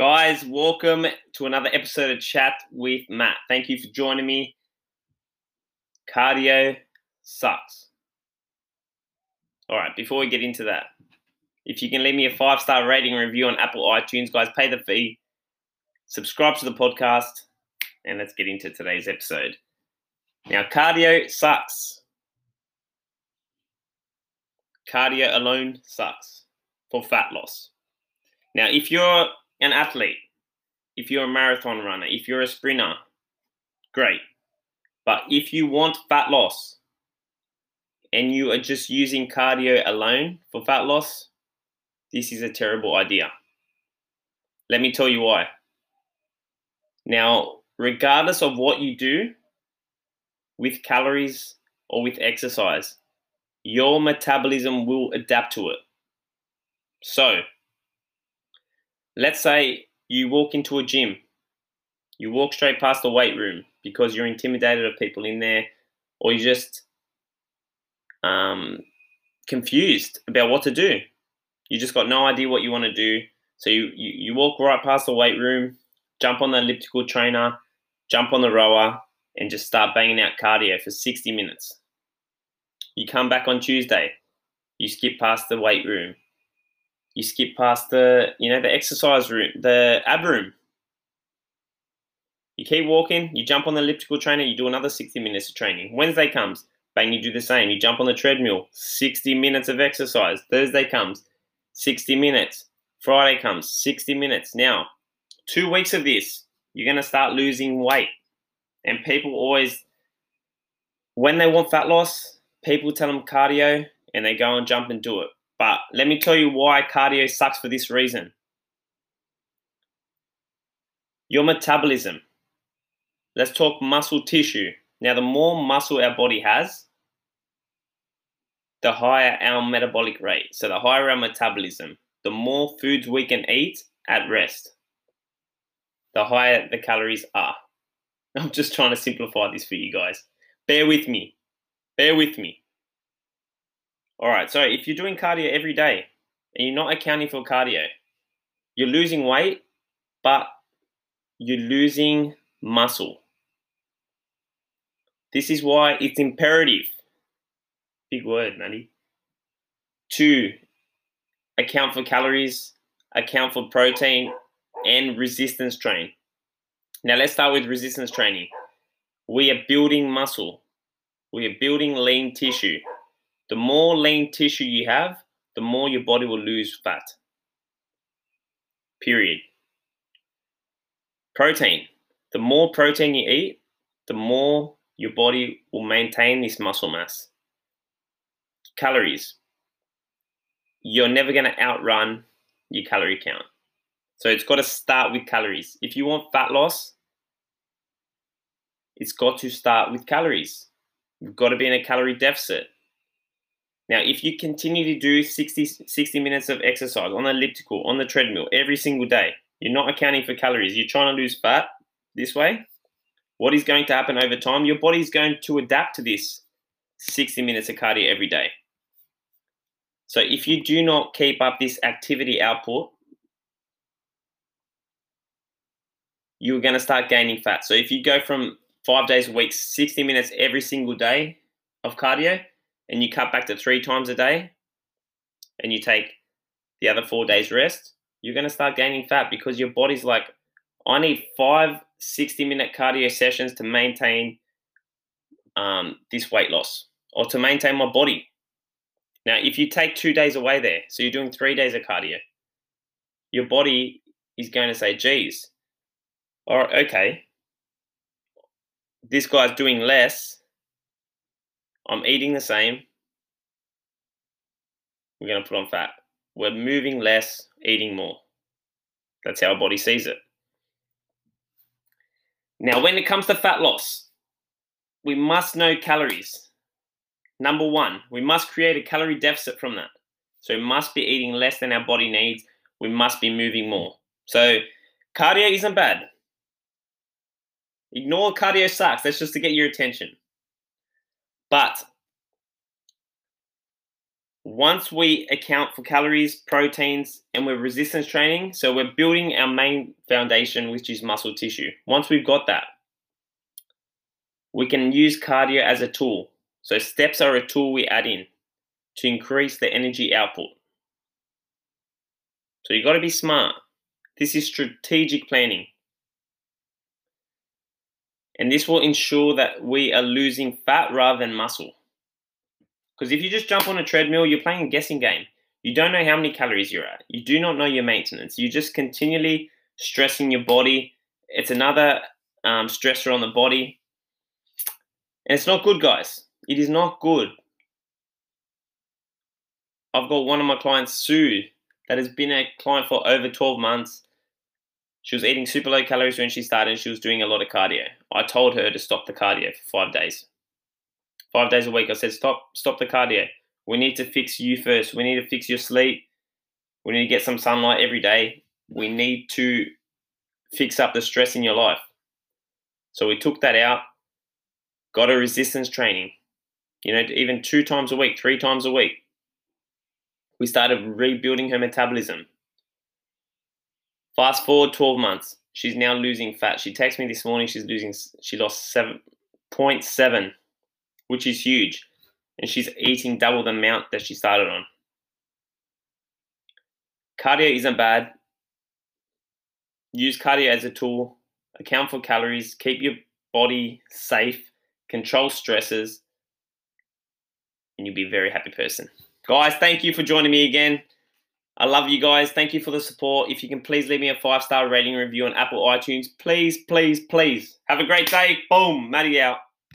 Guys, welcome to another episode of Chat with Matt. Thank you for joining me. Cardio sucks. All right, before we get into that, if you can leave me a five star rating review on Apple iTunes, guys, pay the fee, subscribe to the podcast, and let's get into today's episode. Now, cardio sucks. Cardio alone sucks for fat loss. Now, if you're an athlete, if you're a marathon runner, if you're a sprinter, great. But if you want fat loss and you are just using cardio alone for fat loss, this is a terrible idea. Let me tell you why. Now, regardless of what you do with calories or with exercise, your metabolism will adapt to it. So, let's say you walk into a gym, you walk straight past the weight room because you're intimidated of people in there, or you're just um, confused about what to do. You just got no idea what you want to do. So you, you, you walk right past the weight room, jump on the elliptical trainer, jump on the rower, and just start banging out cardio for 60 minutes. You come back on Tuesday, you skip past the weight room, you skip past the you know the exercise room, the ab room. You keep walking, you jump on the elliptical trainer, you do another 60 minutes of training. Wednesday comes, bang, you do the same. You jump on the treadmill, 60 minutes of exercise. Thursday comes, 60 minutes. Friday comes, 60 minutes. Now, two weeks of this, you're going to start losing weight. And people always, when they want fat loss, people tell them cardio and they go and jump and do it. But let me tell you why cardio sucks for this reason. Your metabolism. Let's talk muscle tissue. Now, the more muscle our body has, the higher our metabolic rate. So, the higher our metabolism, the more foods we can eat at rest, the higher the calories are. I'm just trying to simplify this for you guys. Bear with me. Bear with me. All right, so if you're doing cardio every day and you're not accounting for cardio, you're losing weight, but you're losing muscle. This is why it's imperative, big word, Manny, to account for calories, account for protein, and resistance train. Now, let's start with resistance training. We are building muscle, we are building lean tissue. The more lean tissue you have, the more your body will lose fat. Period. Protein. The more protein you eat, the more your body will maintain this muscle mass. Calories. You're never going to outrun your calorie count. So it's got to start with calories. If you want fat loss, it's got to start with calories. You've got to be in a calorie deficit. Now, if you continue to do 60, 60 minutes of exercise on the elliptical, on the treadmill every single day, you're not accounting for calories, you're trying to lose fat this way, what is going to happen over time? Your body's going to adapt to this 60 minutes of cardio every day. So if you do not keep up this activity output, you're going to start gaining fat. So if you go from five days a week, 60 minutes every single day of cardio, and you cut back to three times a day and you take the other four days rest, you're going to start gaining fat because your body's like, I need five 60 minute cardio sessions to maintain um, this weight loss or to maintain my body. Now, if you take two days away there, so you're doing three days of cardio, your body is going to say, geez, all right, okay, this guy's doing less I'm eating the same. We're going to put on fat. We're moving less, eating more. That's how our body sees it. Now, when it comes to fat loss, we must know calories. Number one, we must create a calorie deficit from that. So we must be eating less than our body needs. We must be moving more. So cardio isn't bad. Ignore cardio sucks. That's just to get your attention. But once we account for calories, proteins, and we're resistance training, so we're building our main foundation, which is muscle tissue. Once we've got that, we can use cardio as a tool. So steps are a tool we add in to increase the energy output. So you've got to be smart. This is strategic planning. And this will ensure that we are losing fat rather than muscle. Because if you just jump on a treadmill, you're playing a guessing game. You don't know how many calories you're at. You do not know your maintenance. You're just continually stressing your body. It's another um, stressor on the body. And it's not good, guys. It is not good. I've got one of my clients, Sue, that has been a client for over 12 months. She was eating super low calories when she started. She was doing a lot of cardio. I told her to stop the cardio for five days five days a week. I said, stop, stop the cardio. We need to fix you first. We need to fix your sleep. We need to get some sunlight every day. We need to fix up the stress in your life. So we took that out, got a resistance training, you know, even two times a week, three times a week. We started rebuilding her metabolism. Fast forward 12 months, she's now losing fat. She texted me this morning, she's losing, she lost 7.7 which is huge. And she's eating double the amount that she started on. Cardio isn't bad. Use cardio as a tool, account for calories, keep your body safe, control stresses, and you'll be a very happy person. Guys, thank you for joining me again. I love you guys. Thank you for the support. If you can please leave me a five star rating review on Apple iTunes, please, please, please. Have a great day. Boom. Matty out.